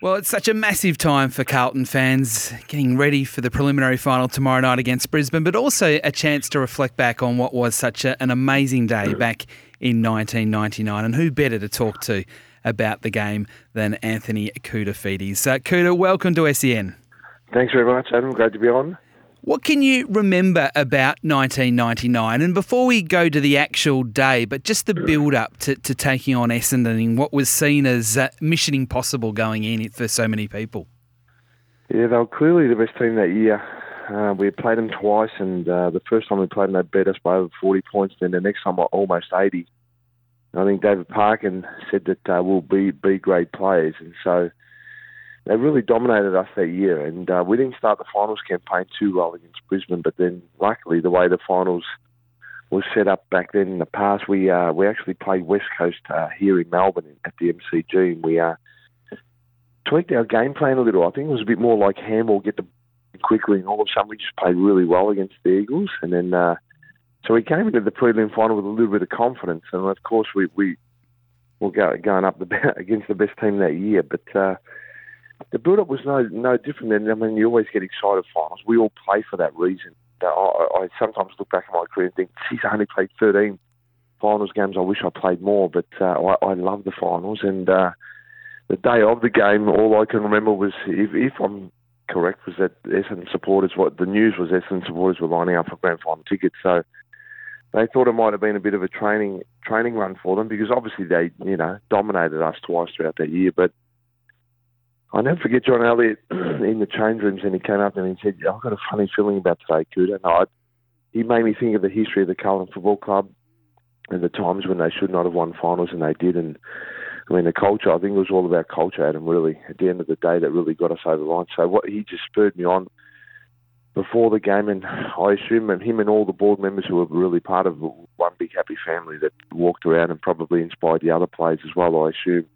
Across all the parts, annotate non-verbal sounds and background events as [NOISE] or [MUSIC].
Well, it's such a massive time for Carlton fans getting ready for the preliminary final tomorrow night against Brisbane, but also a chance to reflect back on what was such a, an amazing day back in 1999. And who better to talk to about the game than Anthony Koutoufides? Uh, Kouta, welcome to SEN. Thanks very much, Adam. Great to be on. What can you remember about 1999? And before we go to the actual day, but just the build up to, to taking on Essendon in what was seen as uh, mission impossible going in for so many people. Yeah, they were clearly the best team that year. Uh, we played them twice, and uh, the first time we played them, they beat us by over 40 points. Then the next time, almost 80. I think David Parkin said that uh, we'll be, be great players. And so they really dominated us that year. And uh, we didn't start the finals campaign too well against Brisbane, but then luckily the way the finals was set up back then in the past, we uh, we actually played West Coast uh, here in Melbourne at the MCG, and we uh, tweaked our game plan a little. I think it was a bit more like handball, get the quickly, and all of a sudden we just played really well against the Eagles, and then. Uh, so we came into the prelim final with a little bit of confidence, and of course we we were going up the, [LAUGHS] against the best team that year. But uh, the build-up was no no different. Than, I mean, you always get excited finals. We all play for that reason. I, I sometimes look back at my career and think, geez, I only played 13 finals games. I wish I played more, but uh, I, I love the finals. And uh, the day of the game, all I can remember was, if, if I'm correct, was that Essendon supporters, what the news was, Essendon supporters were lining up for grand final tickets. So they thought it might have been a bit of a training training run for them because obviously they, you know, dominated us twice throughout that year, but I'll never forget John Elliott [CLEARS THROAT] in the change rooms, and he came up and he said, "I've got a funny feeling about today, Kouta." And I, he made me think of the history of the Carlton Football Club and the times when they should not have won finals and they did. And I mean, the culture. I think it was all about culture, Adam. Really, at the end of the day, that really got us over the line. So what he just spurred me on before the game, and I assume and him and all the board members who were really part of one big happy family that walked around and probably inspired the other players as well. I assume,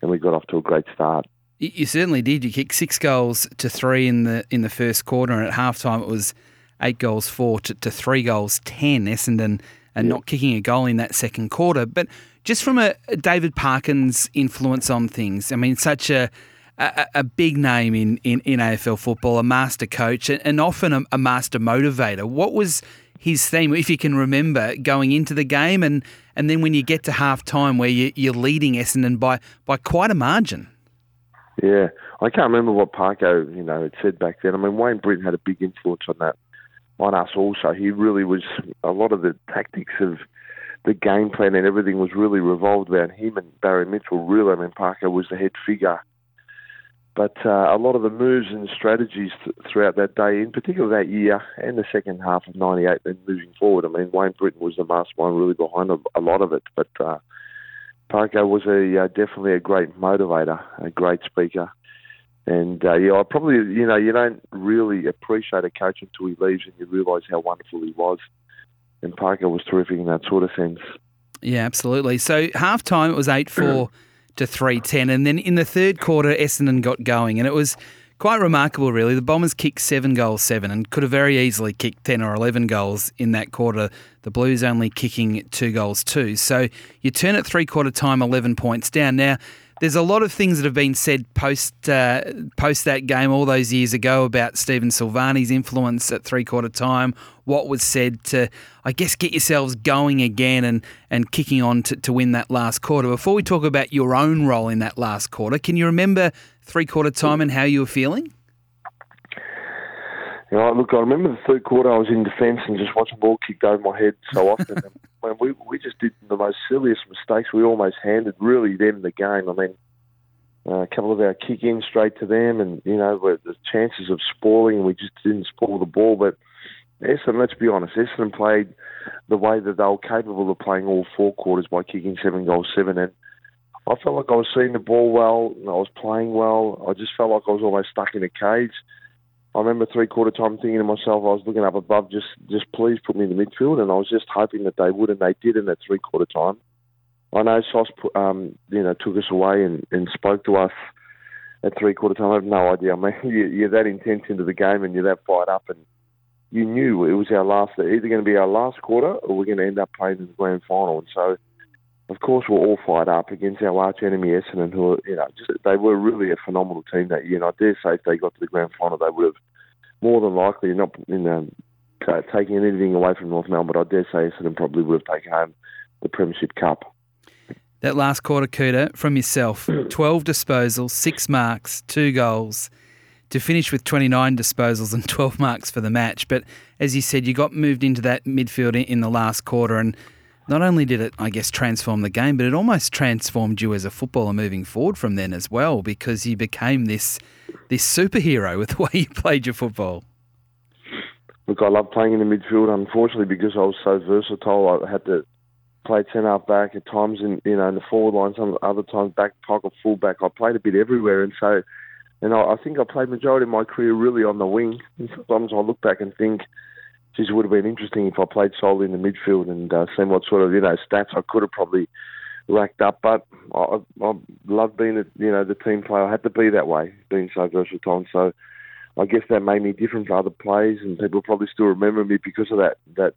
and we got off to a great start. You certainly did. You kicked six goals to three in the in the first quarter, and at halftime it was eight goals four to, to three goals ten. Essendon and not kicking a goal in that second quarter. But just from a, a David Parkin's influence on things, I mean, such a a, a big name in, in, in, AFL football, a master coach, and often a, a master motivator. What was his theme, if you can remember, going into the game, and, and then when you get to half time where you, you're leading Essendon by by quite a margin? Yeah, I can't remember what Parko, you know, had said back then. I mean, Wayne Brittain had a big influence on that, on us also. He really was a lot of the tactics of the game plan and everything was really revolved around him and Barry Mitchell. Really, I mean, Parko was the head figure. But uh, a lot of the moves and strategies th- throughout that day, in particular that year and the second half of '98, and moving forward, I mean, Wayne Brittain was the mastermind really behind a, a lot of it. But uh, Parko was a uh, definitely a great motivator, a great speaker, and uh, yeah, I probably you know you don't really appreciate a coach until he leaves and you realise how wonderful he was. And Parker was terrific in that sort of sense. Yeah, absolutely. So half time it was eight four to three ten, and then in the third quarter Essendon got going, and it was quite remarkable, really. The Bombers kicked seven goals, seven, and could have very easily kicked 10 or 11 goals in that quarter. The Blues only kicking two goals, two. So you turn at three quarter time, 11 points down. Now, there's a lot of things that have been said post uh, post that game all those years ago about Stephen Silvagni's influence at three quarter time. What was said to, I guess, get yourselves going again and and kicking on to, to win that last quarter. Before we talk about your own role in that last quarter, can you remember three quarter time and how you were feeling? Yeah, look, I remember the third quarter. I was in defence and just watching the ball kicked over my head so [LAUGHS] often. and we we just did the most silliest mistakes. We almost handed really them the game. I mean, uh, a couple of our kick ins straight to them, and you know the chances of spoiling, we just didn't spoil the ball. But Essendon, let's be honest, Essendon played the way that they were capable of playing all four quarters by kicking seven goals, seven, and I felt like I was seeing the ball well, and I was playing well. I just felt like I was almost stuck in a cage. I remember three quarter time thinking to myself, I was looking up above, just just please put me in the midfield, and I was just hoping that they would, and they did in that three quarter time. I know Sauce, um, you know, took us away and, and spoke to us at three quarter time. I have no idea. I mean, [LAUGHS] you, you're that intense into the game and you're that fired up, and you knew it was our last, either going to be our last quarter or we're going to end up playing in the grand final. And so of course, we're all fired up against our arch enemy Essendon, who you know just they were really a phenomenal team that year. And I dare say if they got to the grand final, they would have more than likely not in the, uh, taking anything away from North Melbourne, but I dare say Essendon probably would have taken home the Premiership Cup. That last quarter, Kouta, from yourself [CLEARS THROAT] 12 disposals, six marks, two goals, to finish with 29 disposals and 12 marks for the match. But as you said, you got moved into that midfield in the last quarter, and not only did it, I guess, transform the game, but it almost transformed you as a footballer moving forward from then as well, because you became this this superhero with [LAUGHS] the way you played your football. Look, I love playing in the midfield. Unfortunately, because I was so versatile, I had to play centre back at times, in you know in the forward line, some other times back pocket, full back. I played a bit everywhere, and so, and I, I think I played majority of my career really on the wing. And sometimes I look back and think, geez, it would have been interesting if I played solely in the midfield and uh, seen what sort of you know stats I could have probably racked up. But I, I love being a, you know the team player. I had to be that way, being so versatile. So I guess that made me different to other players, and people probably still remember me because of that. That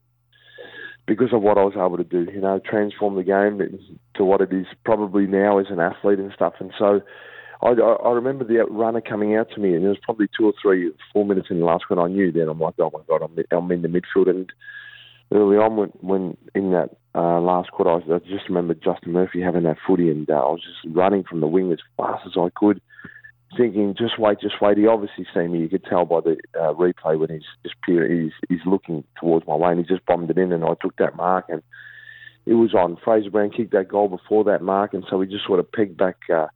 because of what I was able to do, you know, transform the game to what it is probably now as an athlete and stuff. And so I, I remember the runner coming out to me, and it was probably two or three, four minutes in the last when I knew. Then I'm like, oh my god, I'm, I'm in the midfield. And early on, when, when in that uh, last quarter, I, I just remember Justin Murphy having that footy, and uh, I was just running from the wing as fast as I could thinking, just wait, just wait. He obviously seen me. You could tell by the uh, replay when he's just pure, he's, he's looking towards my way, and he just bombed it in, and I took that mark, and it was on. Fraser Brown kicked that goal before that mark, and so we just sort of pegged back uh,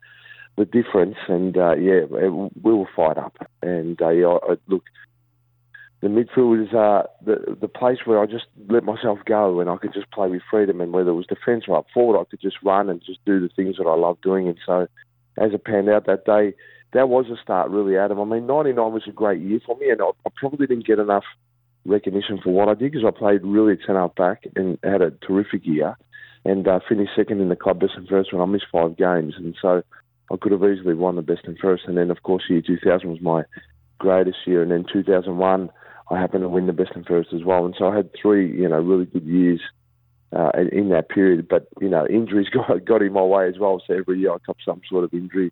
the difference, and uh, yeah, we will fight up, and uh, yeah, I, look. The midfield is uh, the the place where I just let myself go and I could just play with freedom. And whether it was defence or up forward, I could just run and just do the things that I love doing. And so, as it panned out that day, that was a start, really, Adam. I mean, 99 was a great year for me, and I, I probably didn't get enough recognition for what I did because I played really at centre back and had a terrific year and uh, finished second in the club best and fairest when I missed five games. And so I could have easily won the best and fairest. And then, of course, year 2000 was my greatest year. And then 2001, I happened to win the best and fairest as well. And so I had three, you know, really good years uh, in that period. But, you know, injuries [LAUGHS] got, got in my way as well. So every year I cop some sort of injury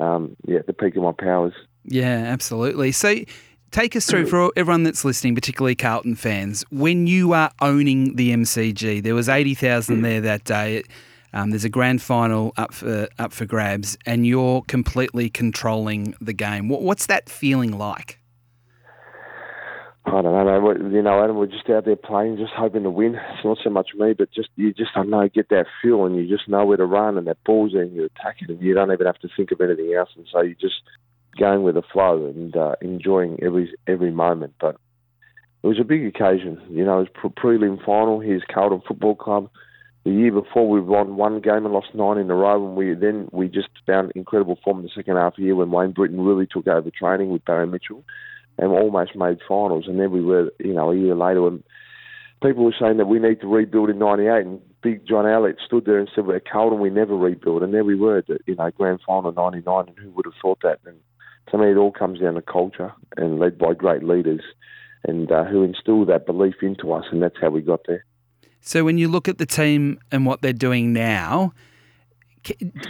um, yeah, the peak of my powers. Yeah, absolutely. So take us through for everyone that's listening, particularly Carlton fans. When you are owning the MCG, there was eighty thousand there that day. Um, there's a grand final up for up for grabs, and you're completely controlling the game. What, what's that feeling like? I don't know, You know, Adam, we're just out there playing, just hoping to win. It's not so much me, but just you just I know get that feel, and you just know where to run, and that ball's there, and you attack it, and you don't even have to think of anything else, and so you just going with the flow and uh, enjoying every every moment. But it was a big occasion. You know, it was pre- prelim final. Here's Carlton Football Club. The year before, we won one game and lost nine in a row, and we then we just found incredible form in the second half of the year when Wayne Brittain really took over training with Barry Mitchell and almost made finals. And then we were, you know, a year later, and people were saying that we need to rebuild in '98. And Big John Elliott stood there and said, "We're Carlton we never rebuild." And there we were, you know, grand final '99. And who would have thought that? And to me, it all comes down to culture and led by great leaders, and uh, who instilled that belief into us, and that's how we got there. So when you look at the team and what they're doing now,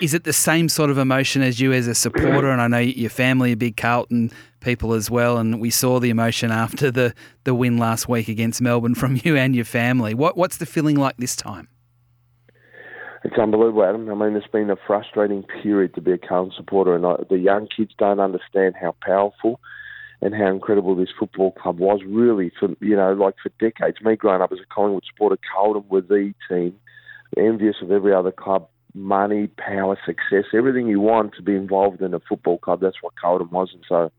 is it the same sort of emotion as you as a supporter? And I know your family are big Carlton people as well, and we saw the emotion after the, the win last week against Melbourne from you and your family. What what's the feeling like this time? It's unbelievable, Adam. I mean, it's been a frustrating period to be a Carlton supporter, and I, the young kids don't understand how powerful and how incredible this football club was. Really, for you know, like for decades, me growing up as a Collingwood supporter, Carlton were the team, envious of every other club money, power, success, everything you want to be involved in a football club. That's what Carlton was. And so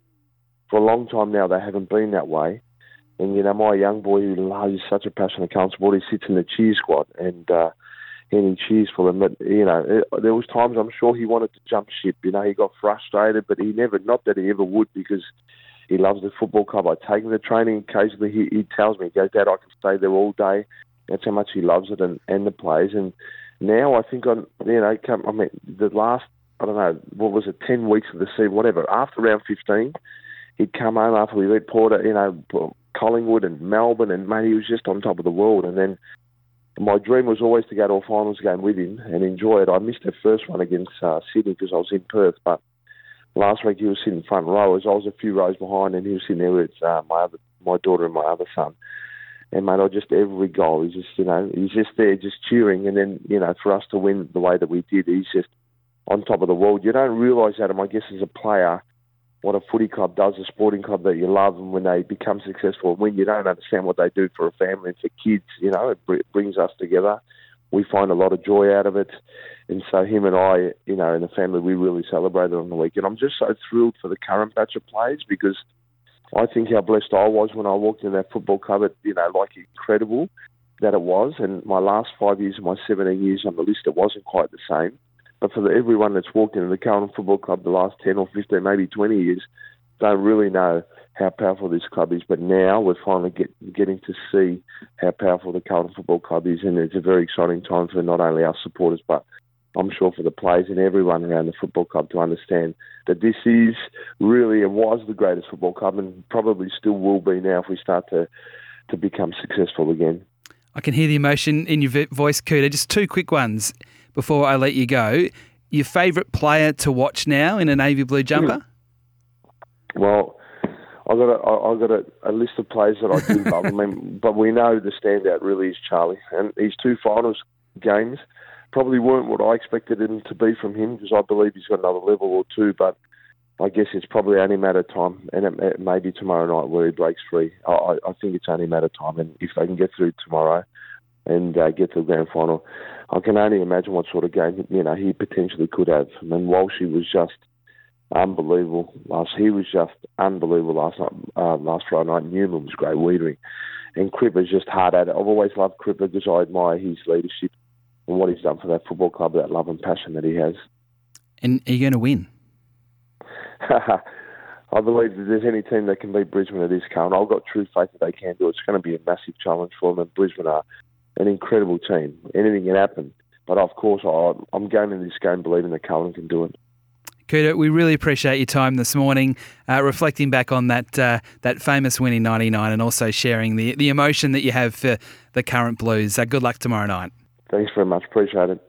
for a long time now, they haven't been that way. And, you know, my young boy who loves, such a passionate Carlton supporter, he sits in the cheer squad and, uh, and he cheers for them. But, you know, there was times I'm sure he wanted to jump ship. You know, he got frustrated, but he never, not that he ever would because he loves the football club. I take him to training occasionally. He, he tells me, he goes, Dad, I can stay there all day. That's how much he loves it and, and the players. And, now I think on you know come, I mean the last I don't know what was it ten weeks of the season whatever after round fifteen he'd come home after we beat Porter you know Collingwood and Melbourne and mate he was just on top of the world and then my dream was always to go to a finals game with him and enjoy it. I missed the first one against uh, Sydney because I was in Perth, but last week he was sitting front row as I was a few rows behind, and he was sitting there with uh, my other, my daughter and my other son. And mate, I just every goal, he's just you know he's just there, just cheering, and then you know for us to win the way that we did, he's just on top of the world. You don't realise that, and I guess, as a player what a footy club does, a sporting club that you love, and when they become successful, when you don't understand what they do for a family and for kids, you know, it, br- brings us together. We find a lot of joy out of it, and so him and I, you know, and the family, we really celebrated on the weekend. I'm just so thrilled for the current batch of players because I think how blessed I was when I walked in that football club. You know, like incredible that it was, and my last five years, my 17 years on the list, it wasn't quite the same. But for the, everyone that's walked into the Carlton Football Club the last 10 or 15, maybe 20 years, don't really know how powerful this club is. But now we're finally get, getting to see how powerful the Carlton Football Club is. And it's a very exciting time for not only our supporters, but I'm sure for the players and everyone around the football club to understand that this is really and was the greatest football club and probably still will be now if we start to, to become successful again. I can hear the emotion in your voice, Kouta. Just two quick ones before I let you go. Your favourite player to watch now in a navy blue jumper? Well, I've got a, I've got a, a list of players that I do love. I mean, [LAUGHS] but we know the standout really is Charlie, and his two finals games probably weren't what I expected them to be from him because I believe he's got another level or two. But I guess it's probably only a matter of time, and it, it may be tomorrow night where he breaks free. I, I think it's only a matter of time, and if they can get through tomorrow and uh, get to the grand final, I can only imagine what sort of game you know he potentially could have. I mean, Walshy was just unbelievable last. He was just unbelievable last night. Uh, last Friday night, Newman was great Weitering, and Crippa's just hard at it. I've always loved Cripper because I admire his leadership and what he's done for that football club, that love and passion that he has. And are you going to win? [LAUGHS] I believe that there's any team that can beat Brisbane at this count. I've got true faith that they can do it. It's going to be a massive challenge for them, and Brisbane are an incredible team. Anything can happen. But of course, I, am going into this game believing that Carlton can do it. Kouta, we really appreciate your time this morning, uh, reflecting back on that uh, that famous win in '99, and also sharing the the emotion that you have for the current Blues. Uh, good luck tomorrow night. Thanks very much. Appreciate it.